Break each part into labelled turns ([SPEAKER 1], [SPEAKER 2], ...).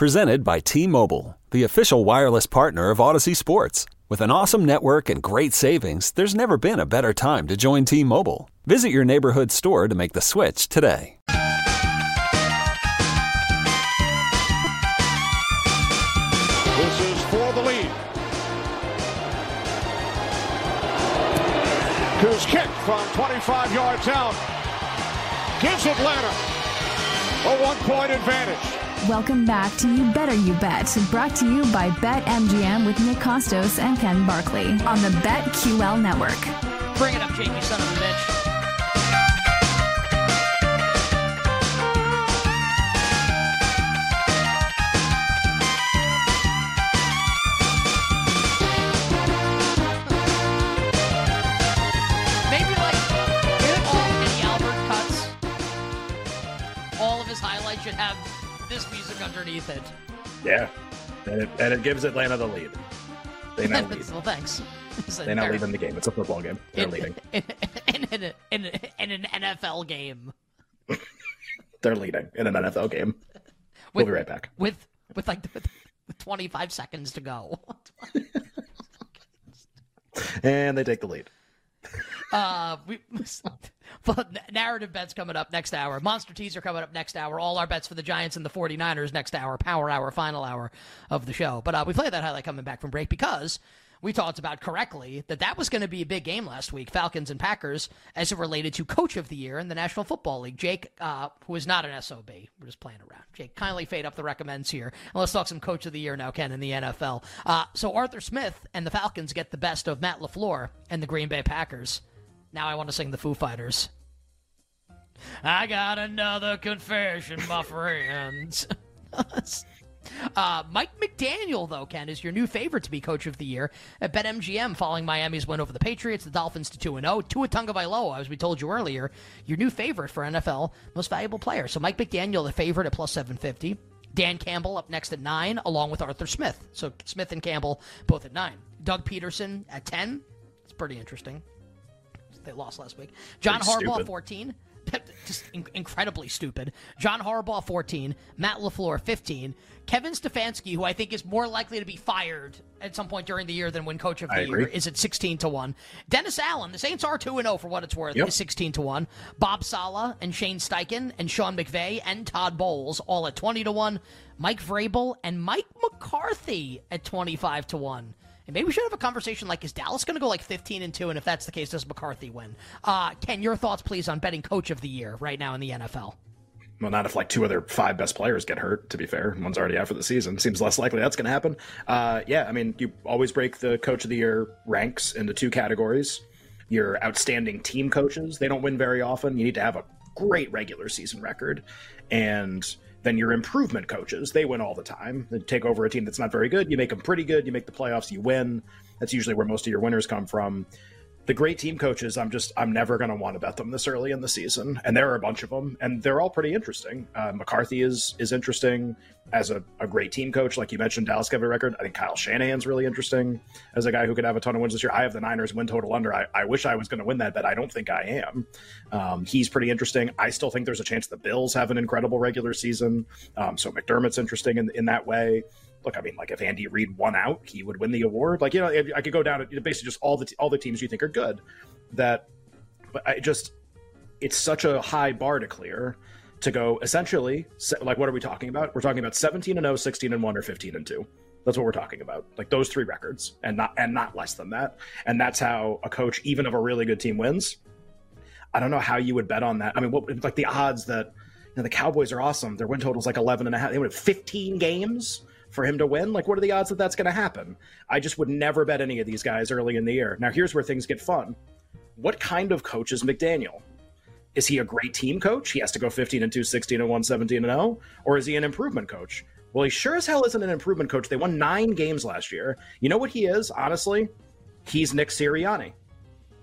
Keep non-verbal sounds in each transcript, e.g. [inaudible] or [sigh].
[SPEAKER 1] Presented by T-Mobile, the official wireless partner of Audacy Sports. With an awesome network and great savings, there's never been a better time to join T-Mobile. Visit your neighborhood store to make the switch today.
[SPEAKER 2] This is for the lead. Whose kick from 25 yards out gives Atlanta a one-point advantage.
[SPEAKER 3] Welcome back to You Better You Bet, brought to you by BetMGM with Nick Kostos and Ken Barkley on the BetQL network.
[SPEAKER 4] Bring it up, Jake, son of a bitch.
[SPEAKER 5] Yeah, and it, and it gives Atlanta the lead. They now lead. [laughs]
[SPEAKER 4] well, thanks.
[SPEAKER 5] They now lead in the game. It's a football game. They're
[SPEAKER 4] in,
[SPEAKER 5] leading. [laughs]
[SPEAKER 4] in, in, in, an NFL game. [laughs]
[SPEAKER 5] They're leading in an NFL game.
[SPEAKER 4] With,
[SPEAKER 5] We'll be right back.
[SPEAKER 4] With with like with, with 25 seconds to go.
[SPEAKER 5] And they take the lead.
[SPEAKER 4] Uh, we, narrative bets coming up next hour. Monster teaser coming up next hour. All our bets for the Giants and the 49ers next hour. Power hour, final hour of the show. But uh, we played that highlight coming back from break because we talked about correctly that that was going to be a big game last week, Falcons and Packers, as it related to Coach of the Year in the National Football League. Jake, uh, who is not an SOB, we're just playing around. Jake, kindly fade up the recommends here. And let's talk some Coach of the Year now, Ken, in the NFL. Uh, so Arthur Smith and the Falcons get the best of Matt LaFleur and the Green Bay Packers. Now I want to sing the Foo Fighters. I got another confession, my friends. [laughs] uh, Mike McDaniel, though, Ken, is your new favorite to be coach of the year at BetMGM following Miami's win over the Patriots, the Dolphins to 2 0. Tua Tagovailoa, as we told you earlier, your new favorite for NFL most valuable player. So Mike McDaniel, the favorite at plus 750. Dan Campbell up next at 9, along with Arthur Smith. So Smith and Campbell both at 9. Doug Pederson at 10. It's pretty interesting. They lost last week. John
[SPEAKER 5] Pretty
[SPEAKER 4] Harbaugh,
[SPEAKER 5] stupid.
[SPEAKER 4] 14. Just in- incredibly stupid. John Harbaugh, 14. Matt LaFleur, 15. Kevin Stefanski, who I think is more likely to be fired at some point during the year than win coach of the year, is at 16 to 1. Dennis Allen, the Saints are 2 0 for what it's worth,
[SPEAKER 5] Yep.
[SPEAKER 4] is 16 to 1. Bob Saleh and Shane Steichen and Sean McVay and Todd Bowles all at 20 to 1. Mike Vrabel and Mike McCarthy at 25 to 1. And maybe we should have a conversation like, is Dallas going to go like 15 and 2? And if that's the case, does McCarthy win? Uh, Ken, your thoughts, please, on betting coach of the year right now in the NFL?
[SPEAKER 5] Well, not if like two of their five best players get hurt. To be fair, one's already out for the season. Seems less likely that's going to happen. Uh, yeah, I mean, you always break the coach of the year ranks into two categories. Your outstanding team coaches, they don't win very often. You need to have a great regular season record, and then your improvement coaches, they win all the time. They take over a team that's not very good, you make them pretty good, you make the playoffs, you win. That's usually where most of your winners come from the great team coaches i'm just i'm never going to want to bet them this early in the season and there are a bunch of them and they're all pretty interesting. Uh, mccarthy is is interesting as a, a great team coach. Like you mentioned dallas could a record. I think kyle shanahan's really interesting as a guy who could have a ton of wins this year. I have the niners win total under. I, I wish i was going to win that but i don't think i am. Um, he's pretty interesting. I still think there's a chance the bills have an incredible regular season. Um, so mcdermott's interesting in, in that way look, I mean, like if Andy Reid won out, he would win the award. Like you know, I could go down to basically just all the all the teams you think are good. That, but I just, it's such a high bar to clear to go essentially like what are we talking about? We're talking about 17 and 0, 16 and 1 or 15 and 2. That's what we're talking about. Like those three records and not and not less than that. And that's how a coach even of a really good team wins. I don't know how you would bet on that. I mean, what like the odds that you know, the Cowboys are awesome. Their win total is like 11 and a half. They would have 15 games for him to win. Like, what are the odds that that's going to happen? I just would never bet any of these guys early in the year. Now, here's where things get fun. What kind of coach is McDaniel? Is he a great team coach? He has to go 15 and 2, 16 and 1, 17 and 0? Or is he an improvement coach? Well, he sure as hell isn't an improvement coach. They won nine games last year. You know what he is, honestly? He's Nick Sirianni.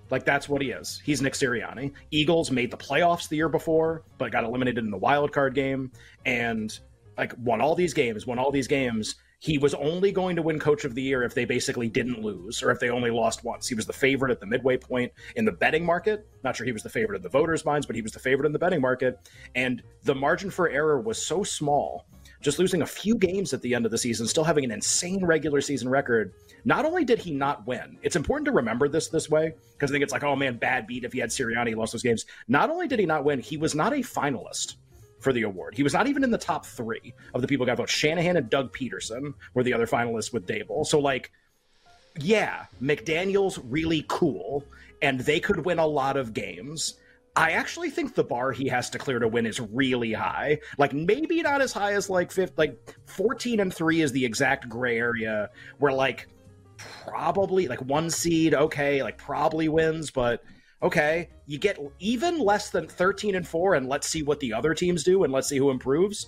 [SPEAKER 5] Like that's what he is. He's Nick Sirianni. Eagles made the playoffs the year before, but got eliminated in the wild card game and like won all these games, won all these games. He was only going to win coach of the year if they basically didn't lose or if they only lost once. He was the favorite at the midway point in the betting market. Not sure he was the favorite in the voters' minds, but he was the favorite in the betting market. And the margin for error was so small just losing a few games at the end of the season, still having an insane regular season record. Not only did he not win, it's important to remember this this way because I think it's like, oh man, bad beat if he had Sirianni, he lost those games. Not only did he not win, he was not a finalist for the award. He was not even in the top three of the people who got votes. Shanahan and Doug Pederson were the other finalists with Daboll. So like, yeah, McDaniel's really cool, and they could win a lot of games I actually think the bar he has to clear to win is really high. Like maybe not as high as like fifth, like 14 and 3 is the exact gray area where like probably like one seed, okay, like probably wins, but okay, you get even less than 13 and 4 and let's see what the other teams do and let's see who improves.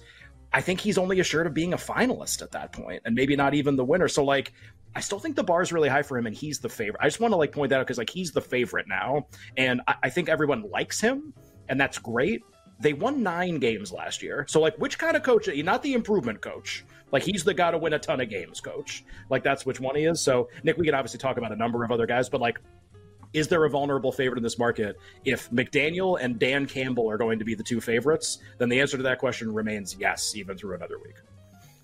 [SPEAKER 5] I think he's only assured of being a finalist at that point and maybe not even the winner. So like I still think the bar is really high for him, and he's the favorite. I just want to like point that out because like he's the favorite now, and I, I think everyone likes him, and that's great. They won nine games last year, so like, which kind of coach? Not the improvement coach. Like he's the guy to win a ton of games, coach. Like that's which one he is. So Nick, we can obviously talk about a number of other guys, but like is there a vulnerable favorite in this market? If McDaniel and Dan Campbell are going to be the two favorites, then the answer to that question remains yes, even through another week.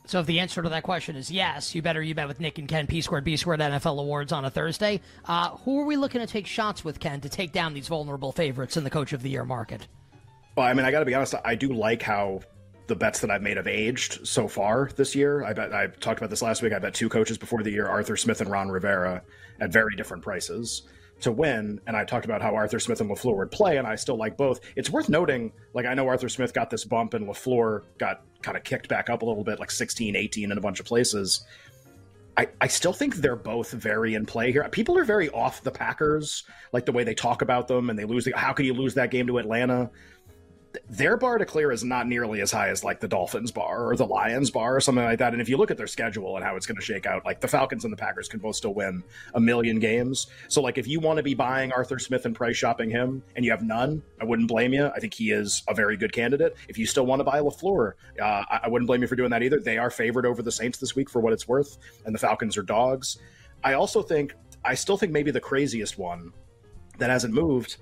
[SPEAKER 4] So if the answer to that question is yes, you better you bet with Nick and Ken P squared B squared NFL awards on a Thursday. Uh, who are we looking to take shots with Ken to take down these vulnerable favorites in the Coach of the Year market?
[SPEAKER 5] Well, I mean, I got to be honest. I do like how the bets that I've made have aged so far this year. I bet I talked about this last week. I bet two coaches before the year, Arthur Smith and Ron Rivera, at very different prices to win. And I talked about how Arthur Smith and LaFleur would play, and I still like both. It's worth noting, like, I know Arthur Smith got this bump and LaFleur got kind of kicked back up a little bit, like 16, 18 in a bunch of places. I, I still think they're both very in play here. People are very off the Packers, like the way they talk about them, and they lose. The, how can you lose that game to Atlanta? Their bar to clear is not nearly as high as like the Dolphins bar or the Lions bar or something like that. And if you look at their schedule and how it's going to shake out, like the Falcons and the Packers can both still win a million games. So like if you want to be buying Arthur Smith and price shopping him and you have none, I wouldn't blame you. I think he is a very good candidate. If you still want to buy LaFleur, uh, I wouldn't blame you for doing that either. They are favored over the Saints this week for what it's worth, and the Falcons are dogs. I also think I still think maybe the craziest one that hasn't moved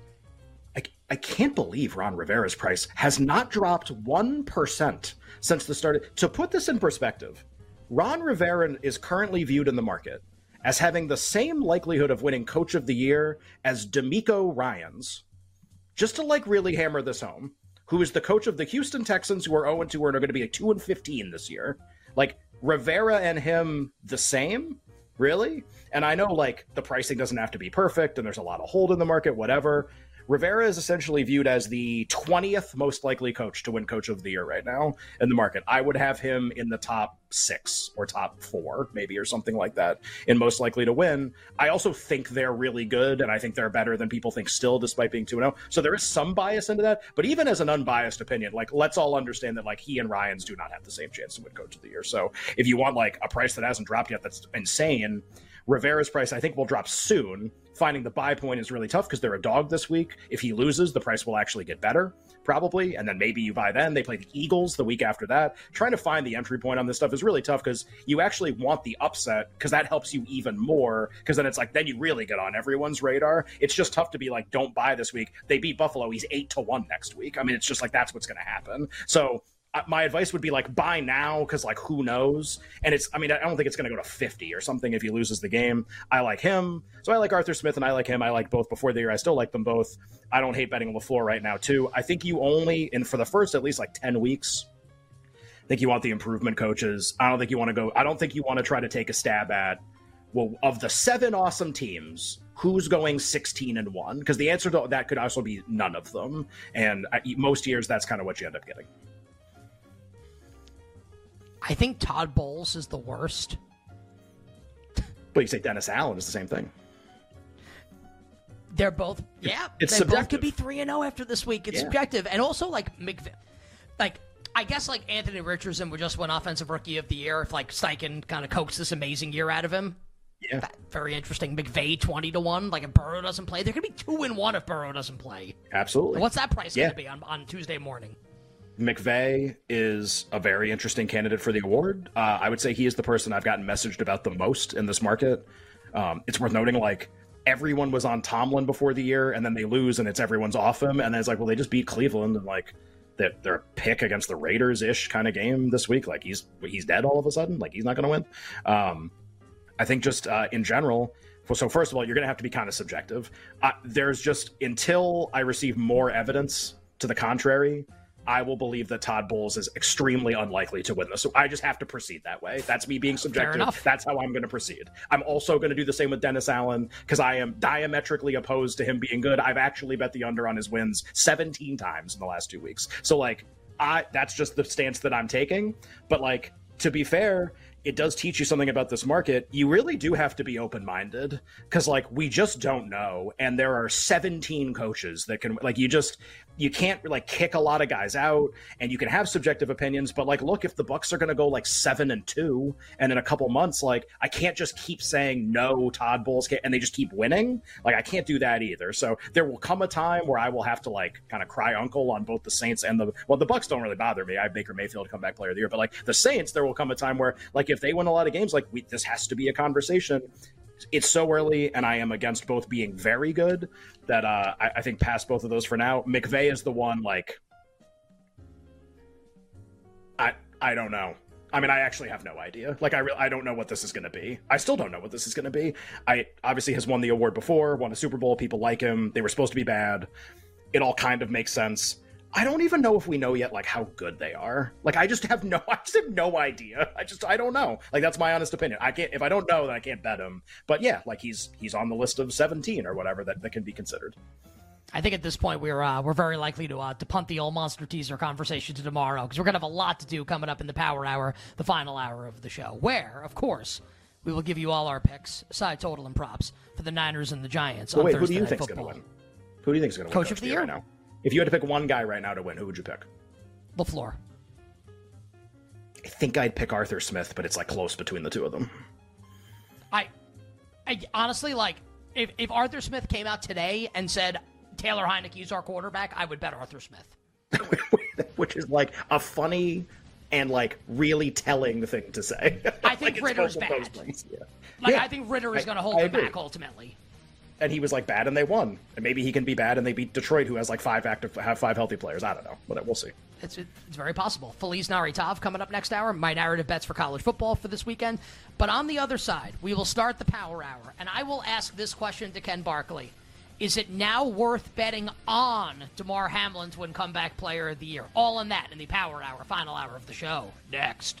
[SPEAKER 5] I, can't believe Ron Rivera's price has not dropped 1% since the start. To put this in perspective, Ron Rivera is currently viewed in the market as having the same likelihood of winning Coach of the Year as DeMeco Ryans. Just to like really hammer this home, who is the coach of the Houston Texans, who are 0 2 and are going to be a 2 and 15 this year. Like Rivera and him the same? Really? And I know like the pricing doesn't have to be perfect and there's a lot of hold in the market, whatever. Rivera is essentially viewed as the 20th most likely coach to win coach of the year right now in the market. I would have him in the top six or top four, maybe, or something like that, in most likely to win. I also think they're really good, and I think they're better than people think still, despite being 2 0. So there is some bias into that. But even as an unbiased opinion, like, let's all understand that, like, he and Ryans do not have the same chance to win coach of the year. So if you want, like, a price that hasn't dropped yet that's insane, Rivera's price, I think, will drop soon finding the buy point is really tough because they're a dog this week. If he loses, the price will actually get better, probably. And then maybe you buy then. They play the Eagles the week after that. Trying to find the entry point on this stuff is really tough because you actually want the upset because that helps you even more. Because then it's like, then you really get on everyone's radar. It's just tough to be like, don't buy this week. They beat Buffalo. He's eight to one next week. I mean, it's just like, that's what's going to happen. So my advice would be like buy now because like who knows? And it's i mean i don't think it's going to go to 50 or something if he loses the game. I like him so i like arthur smith and i like him. I like both before the year. I still like them both. I don't hate betting LaFleur right now too. I think you only and for the first at least like 10 weeks I think you want the improvement coaches. I don't think you want to go. I don't think you want to try to take a stab at well of the seven awesome teams who's going 16 and 1 because the answer to that could also be none of them. And I, most years that's kind of what you end up getting
[SPEAKER 4] I think Todd Bowles is the worst.
[SPEAKER 5] But you say Dennis Allen is the same thing.
[SPEAKER 4] They're both, yeah.
[SPEAKER 5] It's
[SPEAKER 4] they
[SPEAKER 5] subjective.
[SPEAKER 4] both could be three and zero after this week. It's
[SPEAKER 5] Yeah.
[SPEAKER 4] subjective, and also like McV- like I guess like Anthony Richardson would just win Offensive Rookie of the Year if like Steichen kind of coaxed this amazing year out of him.
[SPEAKER 5] Yeah.
[SPEAKER 4] That- very interesting. McVay twenty to one. Like if Burrow doesn't play, there could be two and one if Burrow doesn't play.
[SPEAKER 5] Absolutely.
[SPEAKER 4] What's that price
[SPEAKER 5] Yeah.
[SPEAKER 4] going to be on, on Tuesday morning?
[SPEAKER 5] McVay is a very interesting candidate for the award. Uh, I would say he is the person I've gotten messaged about the most in this market. Um, it's worth noting, like everyone was on Tomlin before the year, and then they lose, and it's everyone's off him, and then it's like, well, they just beat Cleveland, and like a pick against the Raiders ish kind of game this week. Like he's he's dead all of a sudden. Like he's not going to win. Um, I think just uh, in general. So first of all, you're going to have to be kind of subjective. Uh, there's just until I receive more evidence to the contrary, I will believe that Todd Bowles is extremely unlikely to win this. So I just have to proceed that way. That's me being subjective. That's how I'm going to proceed. I'm also going to do the same with Dennis Allen because I am diametrically opposed to him being good. I've actually bet the under on his wins 17 times in the last two weeks. So like, I that's just the stance that I'm taking. But like, to be fair, it does teach you something about this market. You really do have to be open minded because, like, we just don't know. And there are 17 coaches that can, like, you just, you can't like kick a lot of guys out and you can have subjective opinions but like look if the bucks are going to go like seven and two and in a couple months like i can't just keep saying no todd bowles and they just keep winning like i can't do that either so there will come a time where i will have to like kind of cry uncle on both the saints and the well the bucks don't really bother me i have baker mayfield comeback player of the year but like the saints there will come a time where like if they win a lot of games like we, this has to be a conversation it's so early, and I am against both being very good that uh, I, I think past both of those for now. McVay is the one like I I don't know. I mean, I actually have no idea. Like, I re- I don't know what this is going to be. I still don't know what this is going to be. I obviously has won the award before, won a Super Bowl. People like him. They were supposed to be bad. It all kind of makes sense. I don't even know if we know yet, like how good they are. Like, I just have no, [laughs] I just have no idea. I just, I don't know. Like, that's my honest opinion. I can't, if I don't know, then I can't bet him. But yeah, like he's he's on the list of seventeen or whatever that, that can be considered.
[SPEAKER 4] I think at this point we're uh, we're very likely to uh, to punt the old monster teaser conversation to tomorrow because we're gonna have a lot to do coming up in the power hour, the final hour of the show, where of course we will give you all our picks, side total and props for the Niners and the Giants. On
[SPEAKER 5] wait, who do you think's going to win? Who do you think's going to win
[SPEAKER 4] Coach
[SPEAKER 5] Coach
[SPEAKER 4] of the
[SPEAKER 5] right
[SPEAKER 4] year?
[SPEAKER 5] now? If you had to pick one guy right now to win, who would you pick?
[SPEAKER 4] LaFleur.
[SPEAKER 5] I think I'd pick Arthur Smith, but it's like close between the two of them.
[SPEAKER 4] I, I honestly like if if Arthur Smith came out today and said Taylor Heinicke's our quarterback, I would bet Arthur Smith. [laughs]
[SPEAKER 5] Which is like a funny and like really telling thing to say.
[SPEAKER 4] I think [laughs]
[SPEAKER 5] Like,
[SPEAKER 4] Ridder's
[SPEAKER 5] both of those
[SPEAKER 4] bad.
[SPEAKER 5] Yeah.
[SPEAKER 4] Like
[SPEAKER 5] Yeah.
[SPEAKER 4] I think Ritter is going to hold
[SPEAKER 5] I agree.
[SPEAKER 4] back ultimately.
[SPEAKER 5] And he was like bad, and they won. And maybe he can be bad, and they beat Detroit, who has like five active, have five healthy players. I don't know, but we'll see.
[SPEAKER 4] It's, it's very possible. Feliz Naritov coming up next hour. My narrative bets for college football for this weekend. But on the other side, we will start the power hour, and I will ask this question to Ken Barkley: Is it now worth betting on Damar Hamlin to win comeback player of the year? All in that in the power hour, final hour of the show. Next.